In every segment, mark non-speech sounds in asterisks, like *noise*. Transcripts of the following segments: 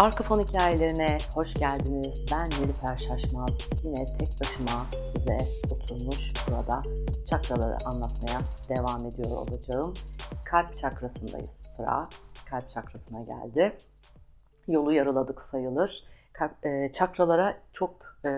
Arka fon hikayelerine hoş geldiniz. Ben Nilüfer Şaşmaz. Yine tek başıma size oturmuş burada çakraları anlatmaya devam ediyor olacağım. Kalp çakrasındayız sıra. Kalp çakrasına geldi. Yolu yarıladık sayılır. Kalp, e, çakralara çok e,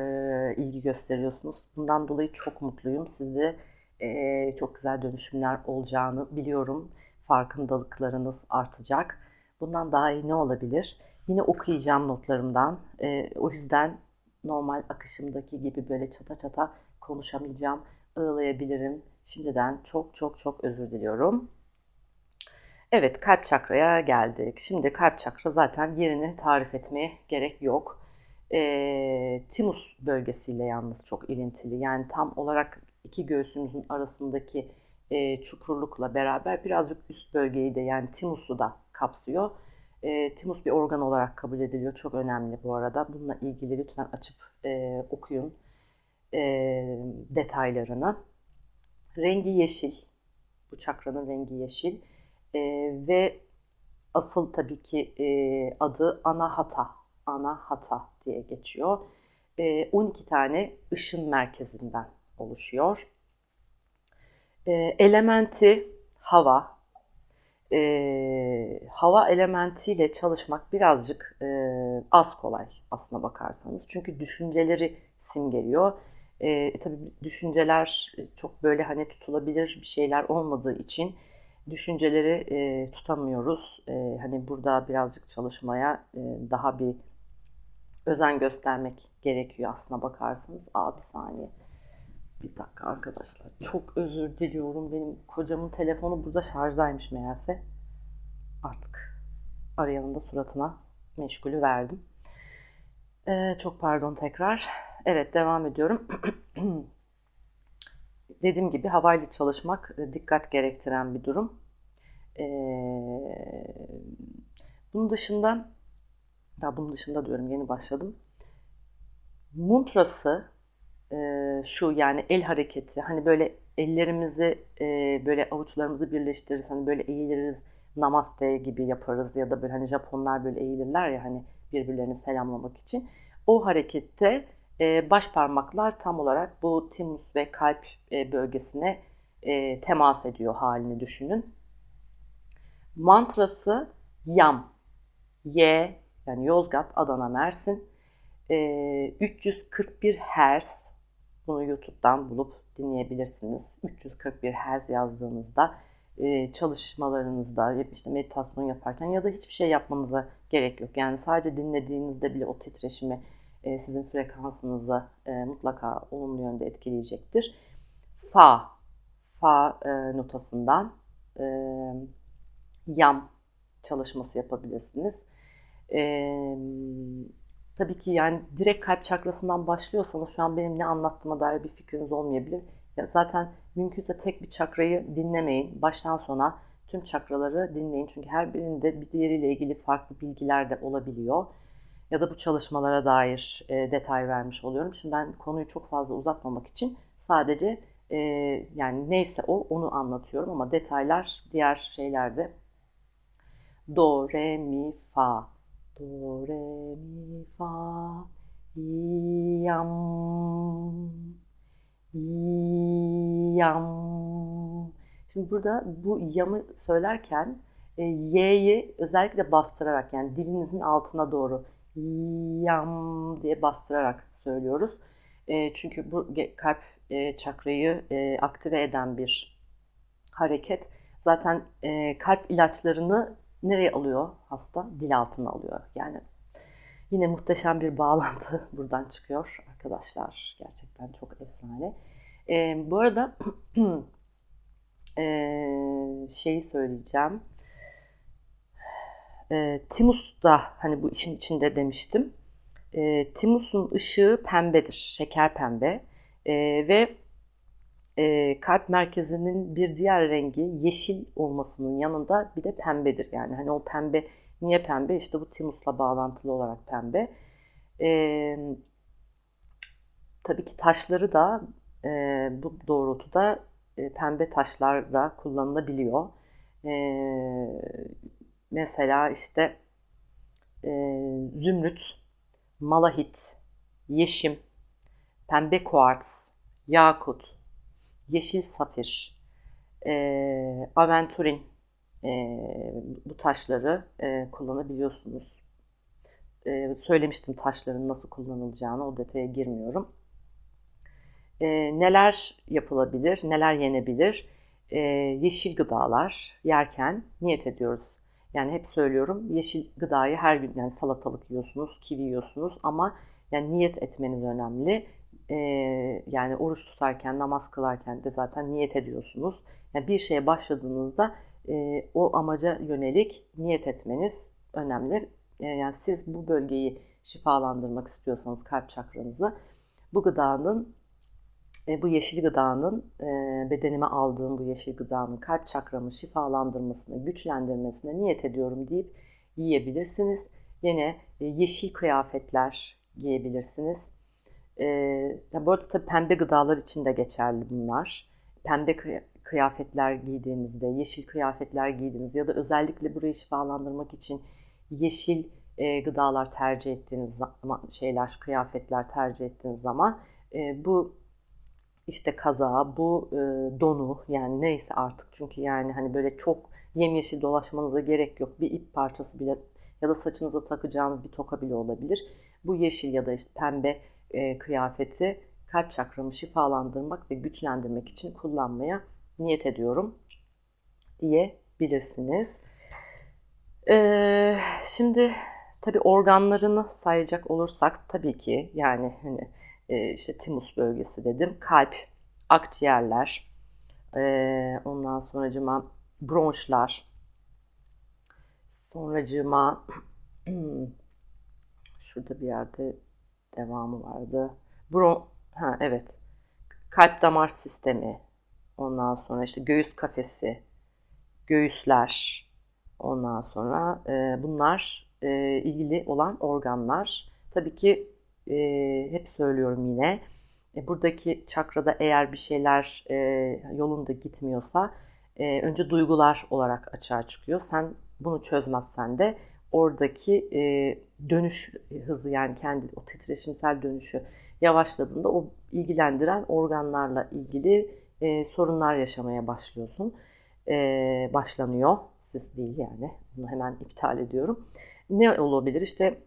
ilgi gösteriyorsunuz. Bundan dolayı çok mutluyum. Size e, çok güzel dönüşümler olacağını biliyorum. Farkındalıklarınız artacak. Bundan daha iyi ne olabilir? Yine okuyacağım notlarımdan. E, o yüzden normal akışımdaki gibi böyle çata çata konuşamayacağım, ağlayabilirim. Şimdiden çok çok çok özür diliyorum. Evet, kalp çakraya geldik. Şimdi kalp çakra zaten yerini tarif etmeye gerek yok. E, timus bölgesiyle yalnız çok ilintili. Yani tam olarak iki göğsümüzün arasındaki e, çukurlukla beraber birazcık üst bölgeyi de yani timusu da kapsıyor. E, timus bir organ olarak kabul ediliyor. Çok önemli bu arada. Bununla ilgili lütfen açıp e, okuyun e, detaylarını. Rengi yeşil. Bu çakranın rengi yeşil. E, ve asıl tabii ki e, adı Anahata. Anahata diye geçiyor. E, 12 tane ışın merkezinden oluşuyor. E, elementi hava, e, hava elementiyle çalışmak birazcık e, az kolay aslına bakarsanız. Çünkü düşünceleri simgeliyor. E, tabii düşünceler çok böyle hani tutulabilir bir şeyler olmadığı için düşünceleri e, tutamıyoruz. E, hani burada birazcık çalışmaya e, daha bir özen göstermek gerekiyor aslına bakarsanız. Aa bir saniye. Bir dakika arkadaşlar. Çok özür diliyorum. Benim kocamın telefonu burada şarjdaymış meğerse. Artık arayanın da suratına meşgulü verdim. Ee, çok pardon tekrar. Evet devam ediyorum. *clears throat* Dediğim gibi havayla çalışmak dikkat gerektiren bir durum. Ee, bunun dışında daha bunun dışında diyorum yeni başladım. Muntrası e, şu yani el hareketi hani böyle ellerimizi e, böyle avuçlarımızı birleştiririz hani böyle eğiliriz namaste gibi yaparız ya da böyle hani Japonlar böyle eğilirler ya hani birbirlerini selamlamak için o harekette e, baş parmaklar tam olarak bu timus ve kalp e, bölgesine e, temas ediyor halini düşünün. Mantrası Yam, Y yani Yozgat, Adana, Mersin. E, 341 Hz bunu YouTube'dan bulup dinleyebilirsiniz. 341 Hz yazdığınızda e, çalışmalarınızda işte meditasyon yaparken ya da hiçbir şey yapmanıza gerek yok. Yani sadece dinlediğinizde bile o titreşimi e, sizin frekansınızı e, mutlaka olumlu yönde etkileyecektir. Fa, fa notasından yam çalışması yapabilirsiniz. Tabii ki yani direkt kalp çakrasından başlıyorsanız şu an benim ne anlattığıma dair bir fikriniz olmayabilir. Ya zaten mümkünse tek bir çakrayı dinlemeyin. Baştan sona tüm çakraları dinleyin. Çünkü her birinde bir diğeriyle ilgili farklı bilgiler de olabiliyor. Ya da bu çalışmalara dair e, detay vermiş oluyorum. Şimdi ben konuyu çok fazla uzatmamak için sadece e, yani neyse o onu anlatıyorum ama detaylar diğer şeylerde do, re, mi, fa Do, re, mi, fa, yam, yam. Şimdi burada bu yamı söylerken e, y'yi özellikle bastırarak yani dilinizin altına doğru yam diye bastırarak söylüyoruz. E, çünkü bu kalp e, çakrayı e, aktive eden bir hareket. Zaten e, kalp ilaçlarını nereye alıyor hasta? Dil altına alıyor. Yani yine muhteşem bir bağlantı *laughs* buradan çıkıyor arkadaşlar. Gerçekten çok efsane. E, bu arada *clears throat* e, şeyi söyleyeceğim. E, Timus da hani bu için içinde demiştim. E, Timus'un ışığı pembedir. Şeker pembe. E, ve e, kalp merkezinin bir diğer rengi yeşil olmasının yanında bir de pembedir. Yani hani o pembe niye pembe? İşte bu timusla bağlantılı olarak pembe. E, tabii ki taşları da e, bu doğrultuda e, pembe taşlar da kullanılabiliyor. E, mesela işte e, zümrüt, malahit, yeşim, pembe kuarts, yakut, yeşil safir, e, aventurin e, bu taşları e, kullanabiliyorsunuz. E, söylemiştim taşların nasıl kullanılacağını o detaya girmiyorum. E, neler yapılabilir, neler yenebilir? E, yeşil gıdalar yerken niyet ediyoruz. Yani hep söylüyorum yeşil gıdayı her gün yani salatalık yiyorsunuz, kivi yiyorsunuz ama yani niyet etmeniz önemli. Ee, yani oruç tutarken, namaz kılarken de zaten niyet ediyorsunuz. Yani bir şeye başladığınızda e, o amaca yönelik niyet etmeniz önemli. E, yani siz bu bölgeyi şifalandırmak istiyorsanız kalp çakranızı bu gıdanın e, bu yeşil gıdanın e, bedenime aldığım bu yeşil gıdanın kalp çakramı şifalandırmasına, güçlendirmesine niyet ediyorum deyip yiyebilirsiniz. Yine e, yeşil kıyafetler giyebilirsiniz. E, ya bu arada tabii pembe gıdalar için de geçerli bunlar. Pembe kıyafetler giydiğinizde, yeşil kıyafetler giydiğinizde ya da özellikle burayı şifalandırmak için yeşil e, gıdalar tercih ettiğiniz zaman, şeyler, kıyafetler tercih ettiğiniz zaman e, bu işte kaza, bu e, donu yani neyse artık çünkü yani hani böyle çok yemyeşil dolaşmanıza gerek yok. Bir ip parçası bile ya da saçınıza takacağınız bir toka bile olabilir. Bu yeşil ya da işte pembe e, kıyafeti kalp çakramı şifalandırmak ve güçlendirmek için kullanmaya niyet ediyorum diyebilirsiniz. Ee, şimdi tabi organlarını sayacak olursak tabii ki yani hani e, işte timus bölgesi dedim. Kalp, akciğerler, e, ondan sonracıma bronşlar, sonracıma *clears throat* şurada bir yerde devamı vardı. Bron ha evet. Kalp damar sistemi. Ondan sonra işte göğüs kafesi, göğüsler. Ondan sonra e, bunlar e, ilgili olan organlar. Tabii ki e, hep söylüyorum yine. E, buradaki çakrada eğer bir şeyler e, yolunda gitmiyorsa e, önce duygular olarak açığa çıkıyor. Sen bunu çözmezsen de oradaki e, dönüş hızı yani kendi o titreşimsel dönüşü yavaşladığında o ilgilendiren organlarla ilgili e, sorunlar yaşamaya başlıyorsun. E, başlanıyor. Siz değil yani. Bunu hemen iptal ediyorum. Ne olabilir? İşte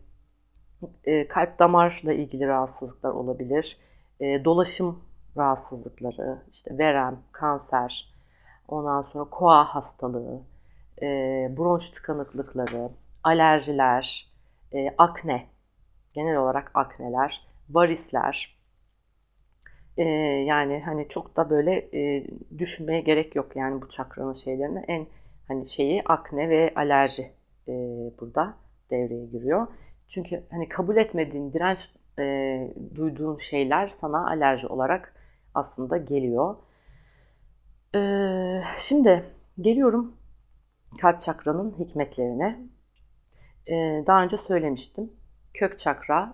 e, kalp damarla ilgili rahatsızlıklar olabilir. E, dolaşım rahatsızlıkları, işte verem, kanser, ondan sonra koa hastalığı, e, bronş tıkanıklıkları, alerjiler, e, akne, genel olarak akneler, varisler. E, yani hani çok da böyle e, düşünmeye gerek yok yani bu çakranın şeylerini. En hani şeyi akne ve alerji e, burada devreye giriyor. Çünkü hani kabul etmediğin, direnç e, duyduğun şeyler sana alerji olarak aslında geliyor. E, şimdi geliyorum kalp çakranın hikmetlerine. E, daha önce söylemiştim. Kök çakra,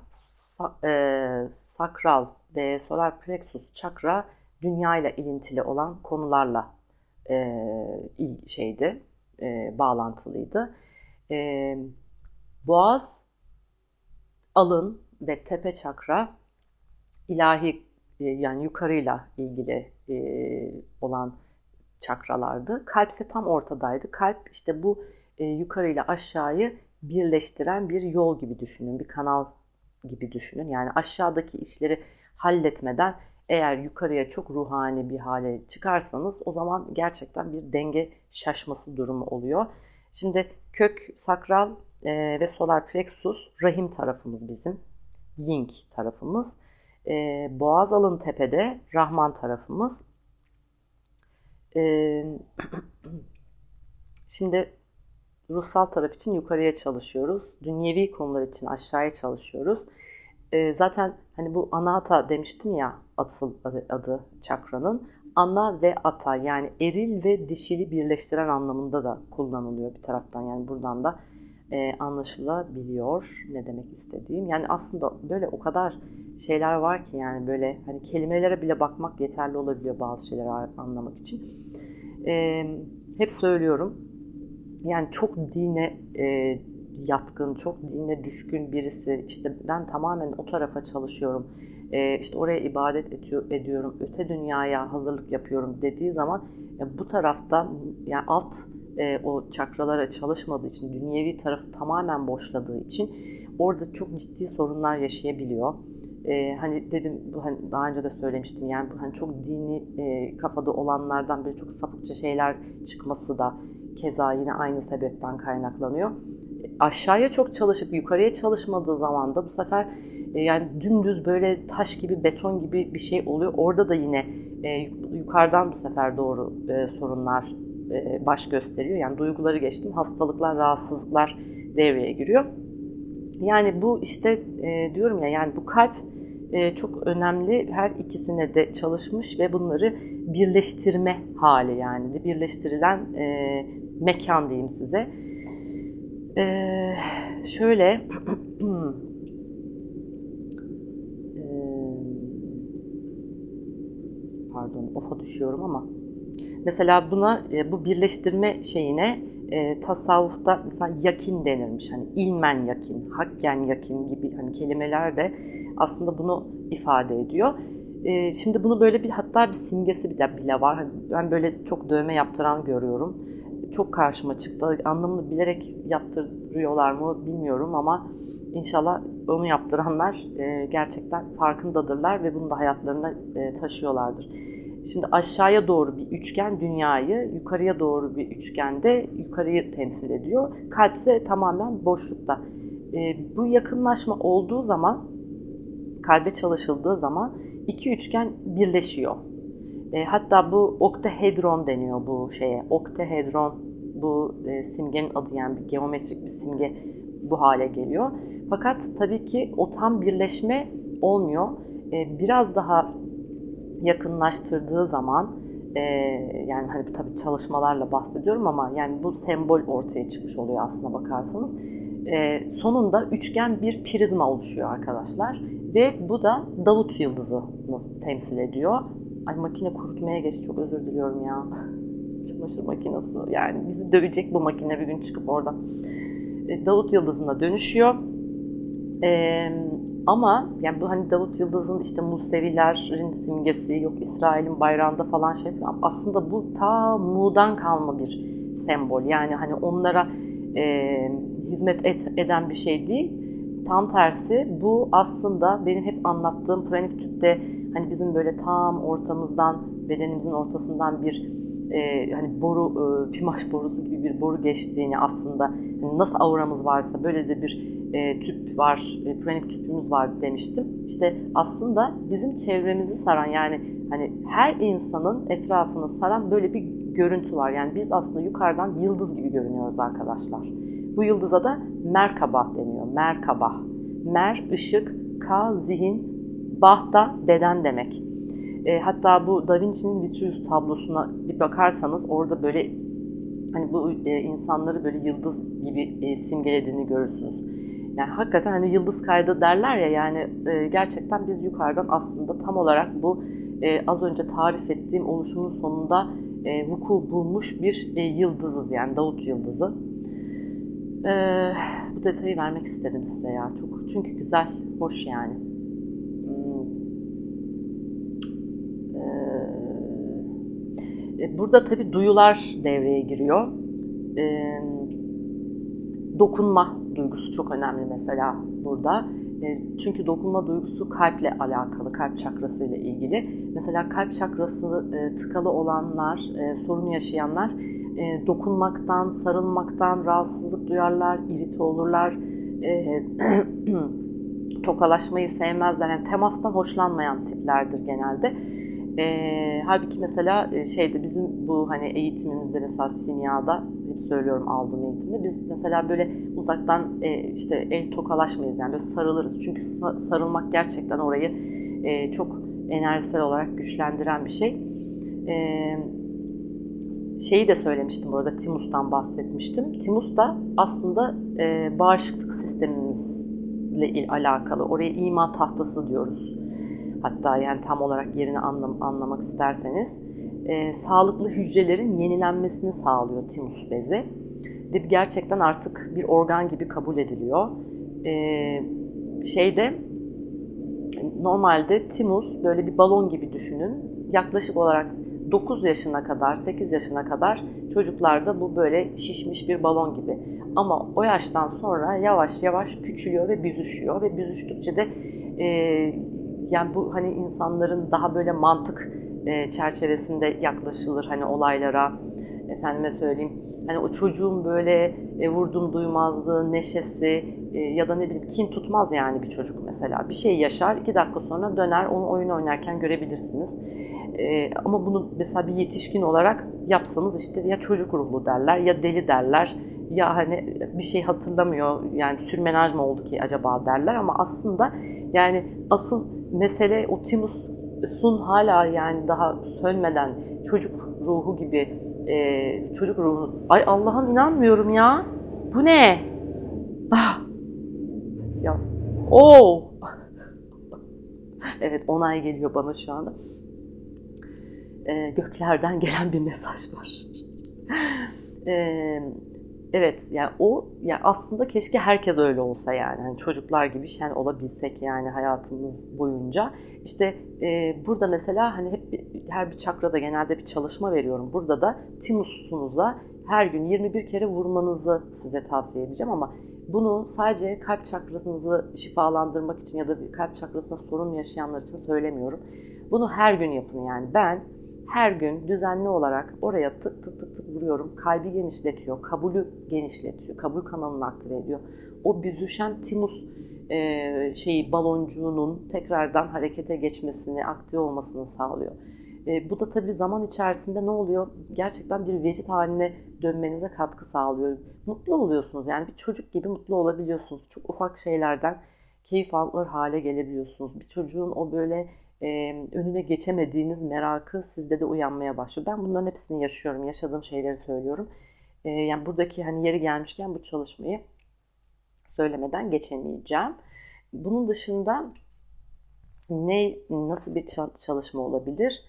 e, sakral ve solar plexus çakra dünya ile ilintili olan konularla e, şeydi, e, bağlantılıydı. E, boğaz alın ve tepe çakra ilahi e, yani yukarıyla ilgili e, olan çakralardı. Kalp ise tam ortadaydı. Kalp işte bu e, yukarıyla aşağıyı birleştiren bir yol gibi düşünün, bir kanal gibi düşünün. Yani aşağıdaki işleri halletmeden eğer yukarıya çok ruhani bir hale çıkarsanız o zaman gerçekten bir denge şaşması durumu oluyor. Şimdi kök sakral e, ve solar plexus rahim tarafımız bizim. Ying tarafımız. E, boğaz alın tepede Rahman tarafımız. E, *clears throat* şimdi ruhsal taraf için yukarıya çalışıyoruz. Dünyevi konular için aşağıya çalışıyoruz. E, zaten hani bu anahata demiştim ya asıl adı, çakranın. Ana ve ata yani eril ve dişili birleştiren anlamında da kullanılıyor bir taraftan. Yani buradan da e, anlaşılabiliyor ne demek istediğim. Yani aslında böyle o kadar şeyler var ki yani böyle hani kelimelere bile bakmak yeterli olabiliyor bazı şeyleri anlamak için. E, hep söylüyorum yani çok dine e, yatkın, çok dine düşkün birisi, işte ben tamamen o tarafa çalışıyorum, e, işte oraya ibadet ediyor, ediyorum, öte dünyaya hazırlık yapıyorum dediği zaman e, bu tarafta yani alt e, o çakralara çalışmadığı için, dünyevi tarafı tamamen boşladığı için orada çok ciddi sorunlar yaşayabiliyor. Ee, hani dedim hani daha önce de söylemiştim yani hani çok dini e, kafada olanlardan böyle çok sapıkça şeyler çıkması da keza yine aynı sebepten kaynaklanıyor. Aşağıya çok çalışıp yukarıya çalışmadığı zaman da bu sefer e, yani dümdüz böyle taş gibi beton gibi bir şey oluyor. Orada da yine e, yukarıdan bu sefer doğru e, sorunlar baş gösteriyor. Yani duyguları geçtim hastalıklar, rahatsızlıklar devreye giriyor. Yani bu işte diyorum ya yani bu kalp çok önemli. Her ikisine de çalışmış ve bunları birleştirme hali yani de birleştirilen mekan diyeyim size. E, şöyle *clears throat* e, pardon ofa düşüyorum ama mesela buna e, bu birleştirme şeyine e, tasavvufta mesela yakin denirmiş. Hani ilmen yakin, hakken yakin gibi hani kelimeler de aslında bunu ifade ediyor. E, şimdi bunu böyle bir hatta bir simgesi bile, bile var. Hani ben böyle çok dövme yaptıran görüyorum. Çok karşıma çıktı. Anlamını bilerek yaptırıyorlar mı bilmiyorum ama inşallah onu yaptıranlar e, gerçekten farkındadırlar ve bunu da hayatlarına e, taşıyorlardır. Şimdi aşağıya doğru bir üçgen dünyayı, yukarıya doğru bir üçgen de yukarıyı temsil ediyor. Kalp ise tamamen boşlukta. E, bu yakınlaşma olduğu zaman, kalbe çalışıldığı zaman iki üçgen birleşiyor. E, hatta bu oktahedron deniyor bu şeye. Oktahedron bu e, simgenin adı yani bir geometrik bir simge bu hale geliyor. Fakat tabii ki o tam birleşme olmuyor. E, biraz daha yakınlaştırdığı zaman e, yani hani tabii çalışmalarla bahsediyorum ama yani bu sembol ortaya çıkmış oluyor aslına bakarsanız. E, sonunda üçgen bir prizma oluşuyor arkadaşlar ve bu da Davut yıldızı temsil ediyor. Ay makine kurutmaya geç çok özür diliyorum ya. Çamaşır makinesi yani bizi dövecek bu makine bir gün çıkıp orada. E, Davut yıldızına dönüşüyor. Eee ama yani bu hani Davut Yıldız'ın işte Musevilerin simgesi, yok İsrail'in bayrağında falan şey yapıyor. Aslında bu ta Mu'dan kalma bir sembol. Yani hani onlara e, hizmet et, eden bir şey değil. Tam tersi bu aslında benim hep anlattığım pranik tüpte hani bizim böyle tam ortamızdan, bedenimizin ortasından bir e, hani boru, e, pimaş borusu gibi bir boru geçtiğini aslında hani nasıl auramız varsa böyle de bir e, tüp var, e, pranik tüpümüz var demiştim. İşte aslında bizim çevremizi saran yani hani her insanın etrafını saran böyle bir görüntü var. Yani biz aslında yukarıdan yıldız gibi görünüyoruz arkadaşlar. Bu yıldıza da Merkaba deniyor. Merkaba. Mer, ışık, K, zihin, Bah da beden demek. E, hatta bu Da Vinci'nin Vitruvius tablosuna bir bakarsanız orada böyle hani bu e, insanları böyle yıldız gibi e, simgelediğini görürsünüz. Yani hakikaten hani yıldız kaydı derler ya yani e, gerçekten biz yukarıdan aslında tam olarak bu e, az önce tarif ettiğim oluşumun sonunda e, vuku bulmuş bir e, yıldızız yani Davut yıldızı. E, bu detayı vermek istedim size ya çok çünkü güzel, hoş yani. Hmm. E, burada tabi duyular devreye giriyor. E, dokunma duygusu çok önemli mesela burada. E, çünkü dokunma duygusu kalple alakalı, kalp çakrası ile ilgili. Mesela kalp çakrası e, tıkalı olanlar, sorun yaşayanlar dokunmaktan, sarılmaktan rahatsızlık duyarlar, irite olurlar, *clears throat* tokalaşmayı sevmezler. Yani temastan hoşlanmayan tiplerdir genelde. E, halbuki mesela şeyde bizim bu hani eğitimimizde mesela simyada söylüyorum aldığım eğitimde. Biz mesela böyle uzaktan e, işte el tokalaşmayız yani böyle sarılırız. Çünkü sarılmak gerçekten orayı e, çok enerjisel olarak güçlendiren bir şey. E, şeyi de söylemiştim orada Timus'tan bahsetmiştim. Timus da aslında e, bağışıklık sistemimizle alakalı. Oraya ima tahtası diyoruz. Hatta yani tam olarak yerini anlam anlamak isterseniz e, sağlıklı hücrelerin yenilenmesini sağlıyor timus bezi. ve gerçekten artık bir organ gibi kabul ediliyor. E, şeyde normalde timus böyle bir balon gibi düşünün. Yaklaşık olarak 9 yaşına kadar, 8 yaşına kadar çocuklarda bu böyle şişmiş bir balon gibi. Ama o yaştan sonra yavaş yavaş küçülüyor ve büzüşüyor ve büzüştükçe de e, yani bu hani insanların daha böyle mantık e, çerçevesinde yaklaşılır hani olaylara. Efendime söyleyeyim. Hani o çocuğun böyle e, vurdum duymazlığı, neşesi e, ya da ne bileyim kin tutmaz yani bir çocuk mesela. Bir şey yaşar, iki dakika sonra döner, onu oyun oynarken görebilirsiniz. E, ama bunu mesela bir yetişkin olarak yapsanız işte ya çocuk ruhlu derler ya deli derler ya hani bir şey hatırlamıyor yani sürmenaj mı oldu ki acaba derler ama aslında yani asıl mesele o Timus'un hala yani daha sönmeden çocuk ruhu gibi e, çocuk ruhu ay Allah'ım inanmıyorum ya bu ne ah. ya o oh. *laughs* evet onay geliyor bana şu anda e, göklerden gelen bir mesaj var. e, evet yani o yani aslında keşke herkes öyle olsa yani hani çocuklar gibi şen olabilsek yani hayatımız boyunca. İşte e, burada mesela hani hep her bir çakrada genelde bir çalışma veriyorum. Burada da timusunuza her gün 21 kere vurmanızı size tavsiye edeceğim ama bunu sadece kalp çakrasınızı şifalandırmak için ya da bir kalp çakrasında sorun yaşayanlar için söylemiyorum. Bunu her gün yapın yani. Ben her gün düzenli olarak oraya tık tık tık tık vuruyorum. Kalbi genişletiyor, kabulü genişletiyor, kabul kanalını aktive ediyor. O büzüşen timus e, şeyi baloncuğunun tekrardan harekete geçmesini, aktive olmasını sağlıyor. E, bu da tabii zaman içerisinde ne oluyor? Gerçekten bir vecit haline dönmenize katkı sağlıyor. Mutlu oluyorsunuz. Yani bir çocuk gibi mutlu olabiliyorsunuz. Çok ufak şeylerden keyif alır hale gelebiliyorsunuz. Bir çocuğun o böyle e, önüne geçemediğiniz merakı sizde de uyanmaya başlıyor. Ben bunların hepsini yaşıyorum. Yaşadığım şeyleri söylüyorum. E, yani buradaki hani yeri gelmişken bu çalışmayı söylemeden geçemeyeceğim. Bunun dışında ne nasıl bir çalışma olabilir?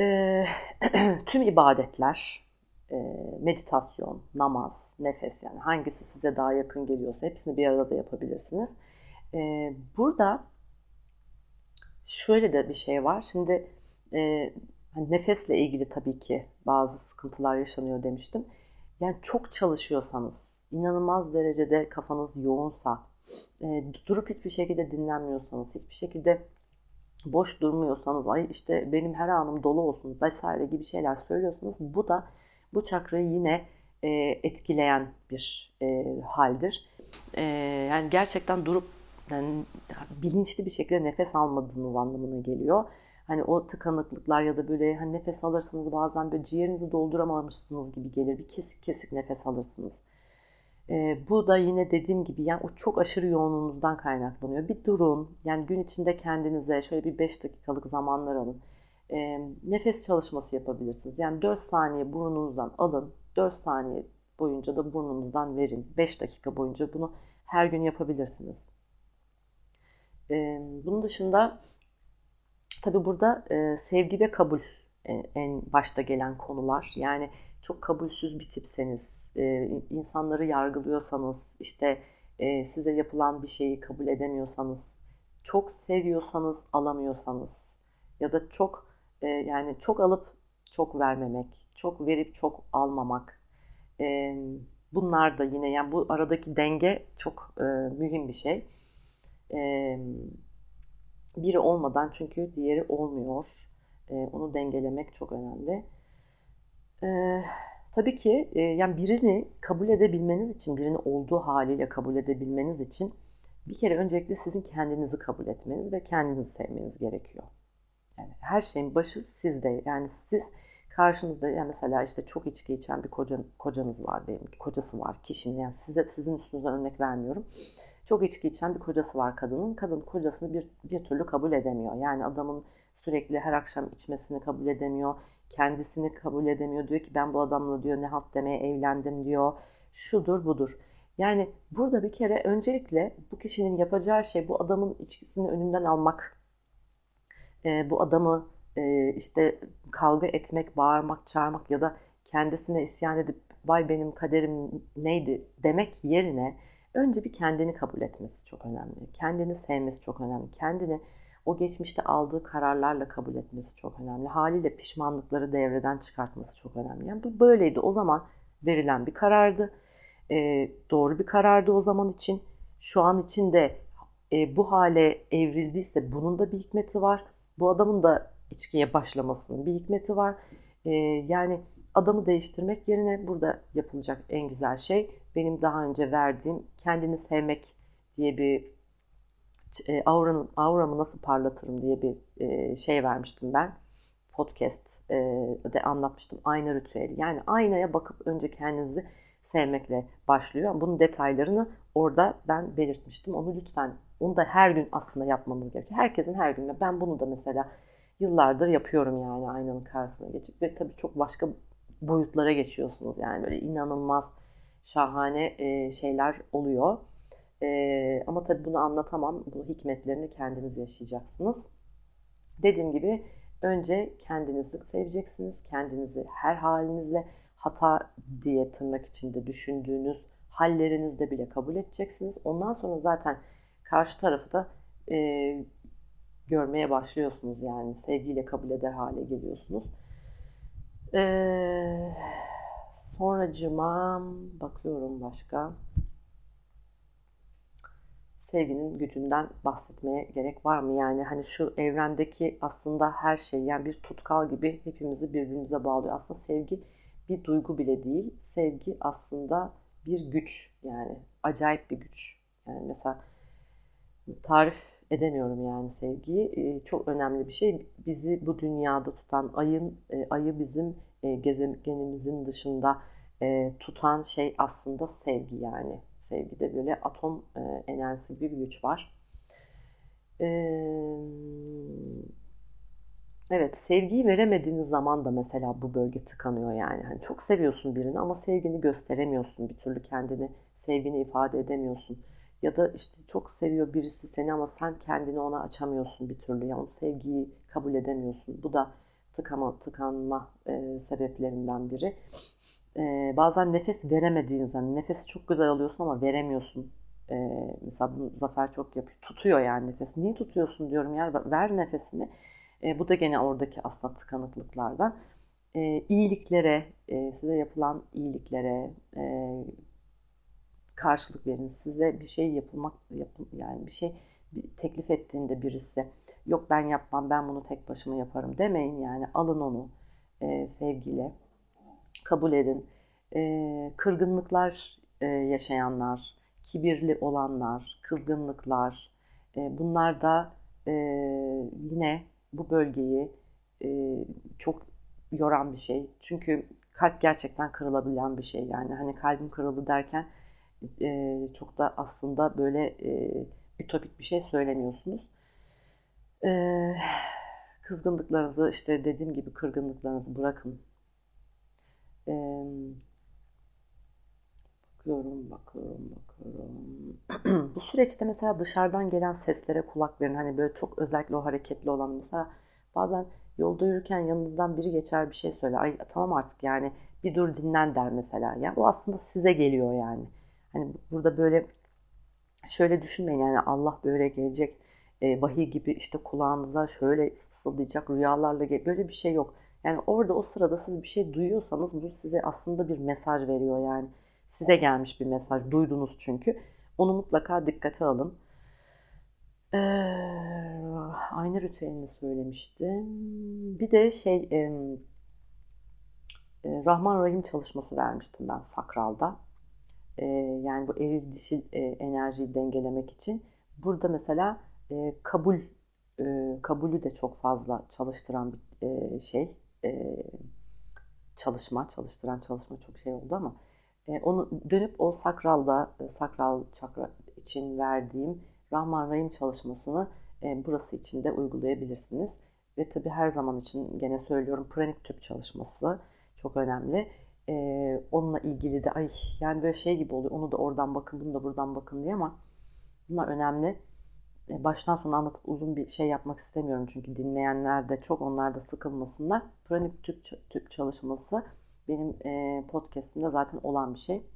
E, *clears throat* tüm ibadetler, e, meditasyon, namaz, nefes yani hangisi size daha yakın geliyorsa hepsini bir arada da yapabilirsiniz. E, burada şöyle de bir şey var. Şimdi e, hani nefesle ilgili tabii ki bazı sıkıntılar yaşanıyor demiştim. Yani çok çalışıyorsanız, inanılmaz derecede kafanız yoğunsa, e, durup hiçbir şekilde dinlenmiyorsanız, hiçbir şekilde boş durmuyorsanız, ay işte benim her anım dolu olsun vesaire gibi şeyler söylüyorsanız bu da bu çakrayı yine e, etkileyen bir e, haldir. E, yani gerçekten durup yani bilinçli bir şekilde nefes almadığınız anlamına geliyor. Hani o tıkanıklıklar ya da böyle hani nefes alırsınız bazen böyle ciğerinizi dolduramamışsınız gibi gelir. Bir kesik kesik nefes alırsınız. Ee, bu da yine dediğim gibi yani o çok aşırı yoğunluğunuzdan kaynaklanıyor. Bir durun yani gün içinde kendinize şöyle bir 5 dakikalık zamanlar alın. Ee, nefes çalışması yapabilirsiniz. Yani 4 saniye burnunuzdan alın. 4 saniye boyunca da burnunuzdan verin. 5 dakika boyunca bunu her gün yapabilirsiniz. Bunun dışında tabi burada sevgi ve kabul en başta gelen konular. Yani çok kabulsüz bir tipseniz, insanları yargılıyorsanız, işte size yapılan bir şeyi kabul edemiyorsanız, çok seviyorsanız alamıyorsanız ya da çok yani çok alıp çok vermemek, çok verip çok almamak. Bunlar da yine yani bu aradaki denge çok mühim bir şey biri olmadan çünkü diğeri olmuyor. onu dengelemek çok önemli. tabii ki yani birini kabul edebilmeniz için, birini olduğu haliyle kabul edebilmeniz için bir kere öncelikle sizin kendinizi kabul etmeniz ve kendinizi sevmeniz gerekiyor. Yani her şeyin başı sizde. Yani siz karşınızda yani mesela işte çok içki içen bir koca, kocanız var diyelim ki kocası var kişinin yani size sizin üstünüzden örnek vermiyorum. Çok içki içen bir kocası var kadının. Kadın kocasını bir, bir türlü kabul edemiyor. Yani adamın sürekli her akşam içmesini kabul edemiyor. Kendisini kabul edemiyor. Diyor ki ben bu adamla diyor ne halt demeye evlendim diyor. Şudur budur. Yani burada bir kere öncelikle bu kişinin yapacağı şey bu adamın içkisini önünden almak. E, bu adamı e, işte kavga etmek, bağırmak, çağırmak ya da kendisine isyan edip vay benim kaderim neydi demek yerine önce bir kendini kabul etmesi çok önemli. Kendini sevmesi çok önemli. Kendini o geçmişte aldığı kararlarla kabul etmesi çok önemli. Haliyle pişmanlıkları devreden çıkartması çok önemli. Yani bu böyleydi. O zaman verilen bir karardı. E, doğru bir karardı o zaman için. Şu an için de e, bu hale evrildiyse bunun da bir hikmeti var. Bu adamın da içkiye başlamasının bir hikmeti var. E, yani adamı değiştirmek yerine burada yapılacak en güzel şey benim daha önce verdiğim kendini sevmek diye bir e, auranı, auramı nasıl parlatırım diye bir e, şey vermiştim ben. Podcast e, de anlatmıştım. Ayna ritüeli. Yani aynaya bakıp önce kendinizi sevmekle başlıyor. Bunun detaylarını orada ben belirtmiştim. Onu lütfen, onu da her gün aslında yapmamız gerekiyor. Herkesin her gün. Ben bunu da mesela yıllardır yapıyorum yani aynanın karşısına geçip ve tabii çok başka boyutlara geçiyorsunuz. Yani böyle inanılmaz şahane e, şeyler oluyor. E, ama tabii bunu anlatamam. Bu hikmetlerini kendiniz yaşayacaksınız. Dediğim gibi önce kendinizi seveceksiniz. Kendinizi her halinizle hata diye tırnak içinde düşündüğünüz hallerinizde bile kabul edeceksiniz. Ondan sonra zaten karşı tarafı da e, görmeye başlıyorsunuz yani sevgiyle kabul eder hale geliyorsunuz. Ee, sonracıma bakıyorum başka. Sevginin gücünden bahsetmeye gerek var mı? Yani hani şu evrendeki aslında her şey yani bir tutkal gibi hepimizi birbirimize bağlıyor. Aslında sevgi bir duygu bile değil. Sevgi aslında bir güç yani acayip bir güç. Yani mesela tarif edemiyorum yani sevgiyi. Ee, çok önemli bir şey. Bizi bu dünyada tutan ayın e, ayı bizim e, gezegenimizin dışında e, tutan şey aslında sevgi yani. Sevgide böyle atom enerjisi gibi bir güç var. Evet, sevgiyi veremediğiniz zaman da mesela bu bölge tıkanıyor yani. Hani çok seviyorsun birini ama sevgini gösteremiyorsun. Bir türlü kendini, sevgini ifade edemiyorsun. Ya da işte çok seviyor birisi seni ama sen kendini ona açamıyorsun bir türlü. Yani sevgiyi kabul edemiyorsun. Bu da tıkama, tıkanma e, sebeplerinden biri. E, bazen nefes veremediğiniz, hani nefesi çok güzel alıyorsun ama veremiyorsun. E, mesela bunu Zafer çok yapıyor. Tutuyor yani nefes. Niye tutuyorsun diyorum yani ver nefesini. E, bu da gene oradaki aslında tıkanıklıklardan. E, iyiliklere, e, size yapılan iyiliklere, e, karşılık verin. Size bir şey yapılmak yapın, yani bir şey bir teklif ettiğinde birisi yok ben yapmam ben bunu tek başıma yaparım demeyin yani alın onu e, sevgiyle kabul edin. E, kırgınlıklar e, yaşayanlar, kibirli olanlar, kızgınlıklar e, bunlar da e, yine bu bölgeyi e, çok yoran bir şey. Çünkü kalp gerçekten kırılabilen bir şey. Yani hani kalbim kırıldı derken e, çok da aslında böyle e, ütopik bir şey söylemiyorsunuz. E, kızgınlıklarınızı işte dediğim gibi kırgınlıklarınızı bırakın. E, bakıyorum, bakıyorum, bakıyorum. *clears throat* Bu süreçte mesela dışarıdan gelen seslere kulak verin. Hani böyle çok özellikle o hareketli olan mesela bazen yolda yürürken yanınızdan biri geçer bir şey söyler. Ay tamam artık yani bir dur dinlen der mesela. Yani o aslında size geliyor yani. Hani burada böyle şöyle düşünmeyin yani Allah böyle gelecek e, vahiy gibi işte kulağınıza şöyle fısıldayacak rüyalarla böyle bir şey yok. Yani orada o sırada siz bir şey duyuyorsanız bu size aslında bir mesaj veriyor yani. Size gelmiş bir mesaj duydunuz çünkü. Onu mutlaka dikkate alın. Ee, aynı ritüelini söylemiştim. Bir de şey e, Rahman Rahim çalışması vermiştim ben Sakral'da. Yani bu eril dişil e, enerjiyi dengelemek için. Burada mesela kabul e, kabulü de çok fazla çalıştıran bir şey. Çalışma, çalıştıran çalışma çok şey oldu ama onu dönüp o sakralda, sakral çakra için verdiğim Rahman Rahim çalışmasını burası için de uygulayabilirsiniz. Ve tabi her zaman için gene söylüyorum pranik tüp çalışması çok önemli. E, onunla ilgili de ay yani böyle şey gibi oluyor. Onu da oradan bakın, bunu da buradan bakın diye ama bunlar önemli. E, baştan sona anlatıp uzun bir şey yapmak istemiyorum çünkü dinleyenler de çok onlar da sıkılmasınlar. Pranik tüp, tüp çalışması benim e, podcastimde zaten olan bir şey.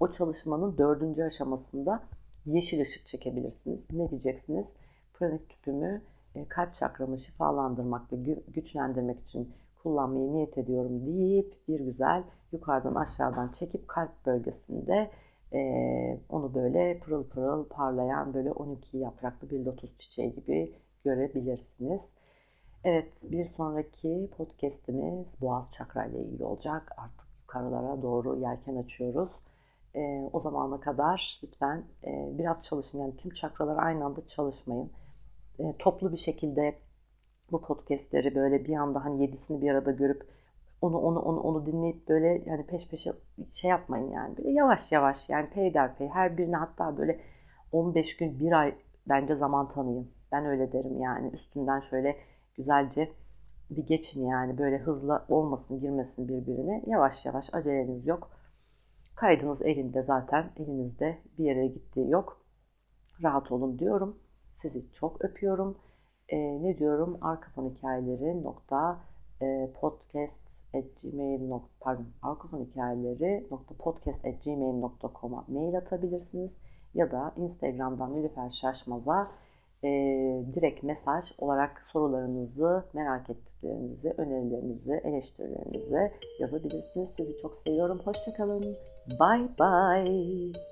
O çalışmanın dördüncü aşamasında yeşil ışık çekebilirsiniz. Ne diyeceksiniz? Pranik tüpümü kalp çakramı şifalandırmak ve güçlendirmek için kullanmayı niyet ediyorum deyip bir güzel yukarıdan aşağıdan çekip kalp bölgesinde e, onu böyle pırıl pırıl parlayan böyle 12 yapraklı bir lotus çiçeği gibi görebilirsiniz. Evet bir sonraki podcastimiz boğaz çakra ile ilgili olacak. Artık yukarılara doğru yelken açıyoruz. E, o zamana kadar lütfen e, biraz çalışın. Yani tüm çakralar aynı anda çalışmayın. E, toplu bir şekilde bu podcastleri böyle bir anda hani yedisini bir arada görüp onu onu onu onu dinleyip böyle yani peş peşe şey yapmayın yani. Böyle yavaş yavaş yani peyderpey her birine hatta böyle 15 gün bir ay bence zaman tanıyın. Ben öyle derim yani üstünden şöyle güzelce bir geçin yani böyle hızlı olmasın girmesin birbirine. Yavaş yavaş aceleniz yok. Kaydınız elinde zaten elinizde bir yere gittiği yok. Rahat olun diyorum. Sizi çok öpüyorum. Ee, ne diyorum? Arkafon hikayeleri nokta e, podcast at gmail pardon arkafon hikayeleri nokta podcast at gmail.com'a mail atabilirsiniz ya da Instagram'dan Nilüfer Şaşmaz'a e, direkt mesaj olarak sorularınızı, merak ettiklerinizi, önerilerinizi, eleştirilerinizi yazabilirsiniz. Sizi çok seviyorum. Hoşçakalın. Bye bye.